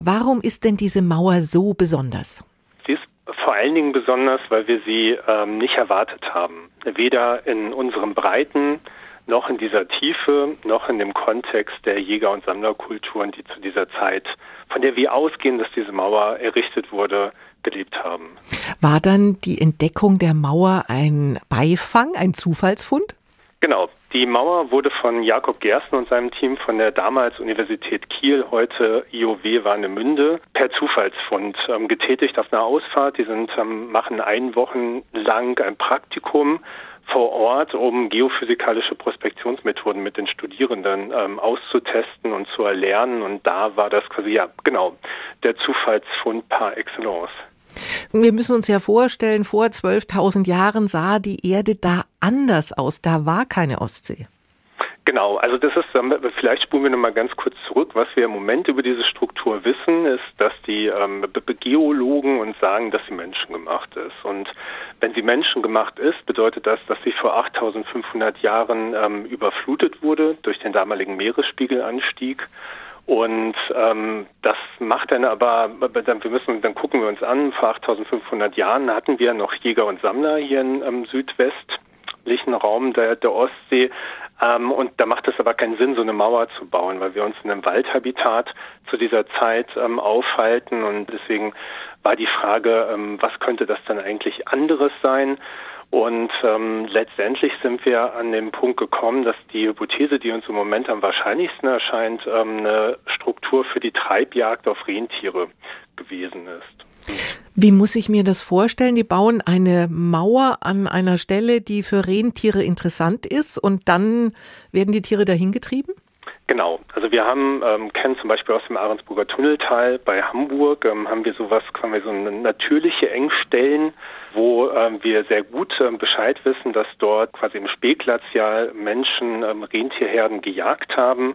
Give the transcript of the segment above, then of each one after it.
Warum ist denn diese Mauer so besonders? Sie ist vor allen Dingen besonders, weil wir sie ähm, nicht erwartet haben. Weder in unseren Breiten noch in dieser Tiefe, noch in dem Kontext der Jäger- und Sammlerkulturen, die zu dieser Zeit, von der wir ausgehen, dass diese Mauer errichtet wurde, gelebt haben. War dann die Entdeckung der Mauer ein Beifang, ein Zufallsfund? Genau. Die Mauer wurde von Jakob Gersten und seinem Team von der damals Universität Kiel, heute IOW Warnemünde, per Zufallsfund ähm, getätigt auf einer Ausfahrt. Die sind, ähm, machen ein Wochen lang ein Praktikum vor Ort, um geophysikalische Prospektionsmethoden mit den Studierenden ähm, auszutesten und zu erlernen. Und da war das quasi, ja, genau, der Zufallsfund par excellence. Wir müssen uns ja vorstellen, vor 12.000 Jahren sah die Erde da anders aus. Da war keine Ostsee. Genau, also das ist, vielleicht spulen wir nochmal ganz kurz zurück. Was wir im Moment über diese Struktur wissen, ist, dass die ähm, Geologen uns sagen, dass sie menschengemacht ist. Und wenn sie menschengemacht ist, bedeutet das, dass sie vor 8500 Jahren ähm, überflutet wurde durch den damaligen Meeresspiegelanstieg. Und ähm, das macht dann aber, wir müssen, dann gucken wir uns an, vor 8500 Jahren hatten wir noch Jäger und Sammler hier im ähm, südwestlichen Raum der, der Ostsee. Ähm, und da macht es aber keinen Sinn, so eine Mauer zu bauen, weil wir uns in einem Waldhabitat zu dieser Zeit ähm, aufhalten. Und deswegen war die Frage, ähm, was könnte das dann eigentlich anderes sein? Und ähm, letztendlich sind wir an dem Punkt gekommen, dass die Hypothese, die uns im Moment am wahrscheinlichsten erscheint, ähm, eine Struktur für die Treibjagd auf Rentiere gewesen ist. Wie muss ich mir das vorstellen? Die bauen eine Mauer an einer Stelle, die für Rentiere interessant ist und dann werden die Tiere dahin getrieben? Genau. Also wir haben, ähm, kennen zum Beispiel aus dem Ahrensburger Tunneltal bei Hamburg, ähm, haben wir sowas, quasi so eine natürliche Engstellen, wo ähm, wir sehr gut ähm, Bescheid wissen, dass dort quasi im Spätglazial Menschen ähm, Rentierherden gejagt haben.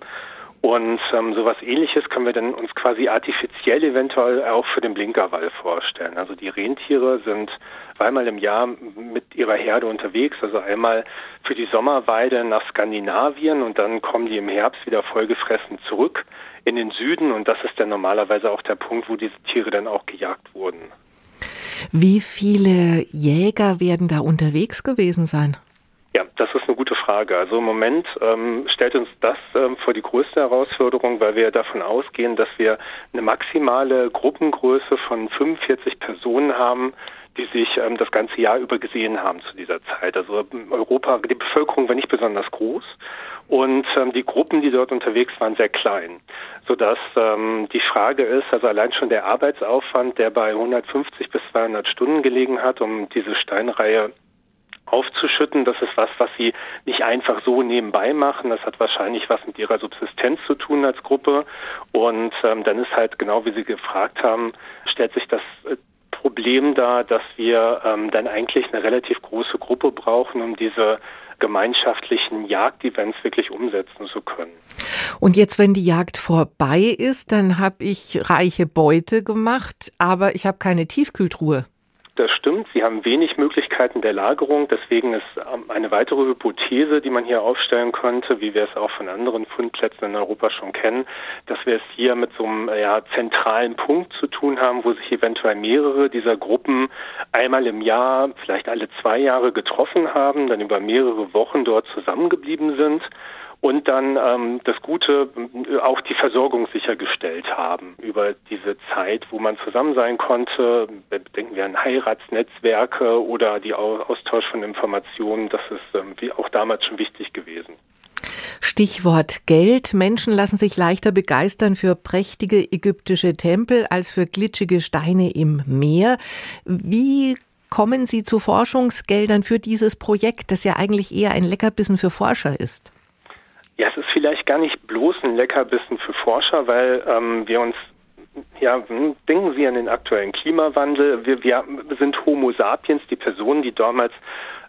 Und ähm, sowas ähnliches können wir dann uns quasi artifiziell eventuell auch für den Blinkerwall vorstellen. Also die Rentiere sind zweimal im Jahr mit ihrer Herde unterwegs, also einmal für die Sommerweide nach Skandinavien und dann kommen die im Herbst wieder vollgefressen zurück in den Süden und das ist dann normalerweise auch der Punkt, wo diese Tiere dann auch gejagt wurden. Wie viele Jäger werden da unterwegs gewesen sein? Ja, das ist eine gute Frage. Also im Moment ähm, stellt uns das ähm, vor die größte Herausforderung, weil wir davon ausgehen, dass wir eine maximale Gruppengröße von 45 Personen haben, die sich ähm, das ganze Jahr über gesehen haben zu dieser Zeit. Also Europa, die Bevölkerung war nicht besonders groß und ähm, die Gruppen, die dort unterwegs waren, sehr klein, sodass ähm, die Frage ist, also allein schon der Arbeitsaufwand, der bei 150 bis 200 Stunden gelegen hat, um diese Steinreihe aufzuschütten. Das ist was, was sie nicht einfach so nebenbei machen. Das hat wahrscheinlich was mit ihrer Subsistenz zu tun als Gruppe. Und ähm, dann ist halt genau wie Sie gefragt haben, stellt sich das äh, Problem da, dass wir ähm, dann eigentlich eine relativ große Gruppe brauchen, um diese gemeinschaftlichen Jagdevents wirklich umsetzen zu können. Und jetzt, wenn die Jagd vorbei ist, dann habe ich reiche Beute gemacht, aber ich habe keine Tiefkühltruhe. Das stimmt. Sie haben wenig Möglichkeiten der Lagerung. Deswegen ist ähm, eine weitere Hypothese, die man hier aufstellen könnte, wie wir es auch von anderen Fundplätzen in Europa schon kennen, dass wir es hier mit so einem ja, zentralen Punkt zu tun haben, wo sich eventuell mehrere dieser Gruppen einmal im Jahr, vielleicht alle zwei Jahre getroffen haben, dann über mehrere Wochen dort zusammengeblieben sind und dann ähm, das Gute, äh, auch die Versorgung sichergestellt haben über diese Zeit, wo man zusammen sein konnte. Denken wir an Heiratsnetzwerke oder die Austausch von Informationen. Das ist ähm, auch damals schon wichtig gewesen. Stichwort Geld. Menschen lassen sich leichter begeistern für prächtige ägyptische Tempel als für glitschige Steine im Meer. Wie kommen Sie zu Forschungsgeldern für dieses Projekt, das ja eigentlich eher ein Leckerbissen für Forscher ist? Ja, es ist vielleicht gar nicht bloß ein Leckerbissen für Forscher, weil ähm, wir uns ja, hm, denken Sie an den aktuellen Klimawandel. Wir, wir sind Homo sapiens, die Personen, die damals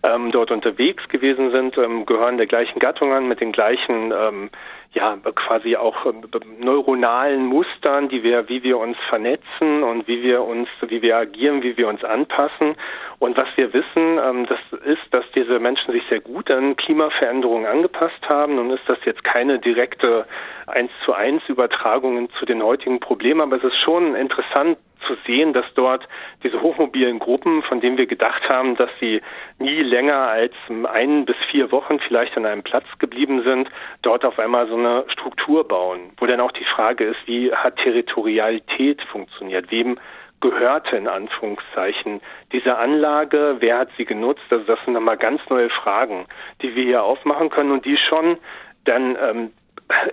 ähm, dort unterwegs gewesen sind, ähm, gehören der gleichen Gattung an, mit den gleichen ähm, ja quasi auch äh, neuronalen Mustern, die wir, wie wir uns vernetzen und wie wir uns, wie wir agieren, wie wir uns anpassen. Und was wir wissen, ähm, das ist, dass diese Menschen sich sehr gut an Klimaveränderungen angepasst haben. Nun ist das jetzt keine direkte eins zu eins Übertragung zu den heutigen Problemen, aber es ist schon interessant zu sehen, dass dort diese hochmobilen Gruppen, von denen wir gedacht haben, dass sie nie länger als ein bis vier Wochen vielleicht an einem Platz geblieben sind, dort auf einmal so eine Struktur bauen, wo dann auch die Frage ist, wie hat Territorialität funktioniert? Wem gehörte in Anführungszeichen diese Anlage? Wer hat sie genutzt? Also das sind nochmal ganz neue Fragen, die wir hier aufmachen können und die schon dann ähm,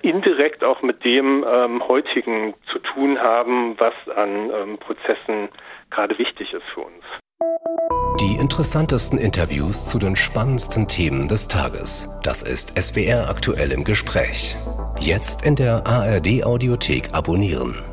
indirekt auch mit dem ähm, heutigen zu tun haben, was an ähm, Prozessen gerade wichtig ist für uns. Die interessantesten Interviews zu den spannendsten Themen des Tages. Das ist SWR aktuell im Gespräch. Jetzt in der ARD Audiothek abonnieren.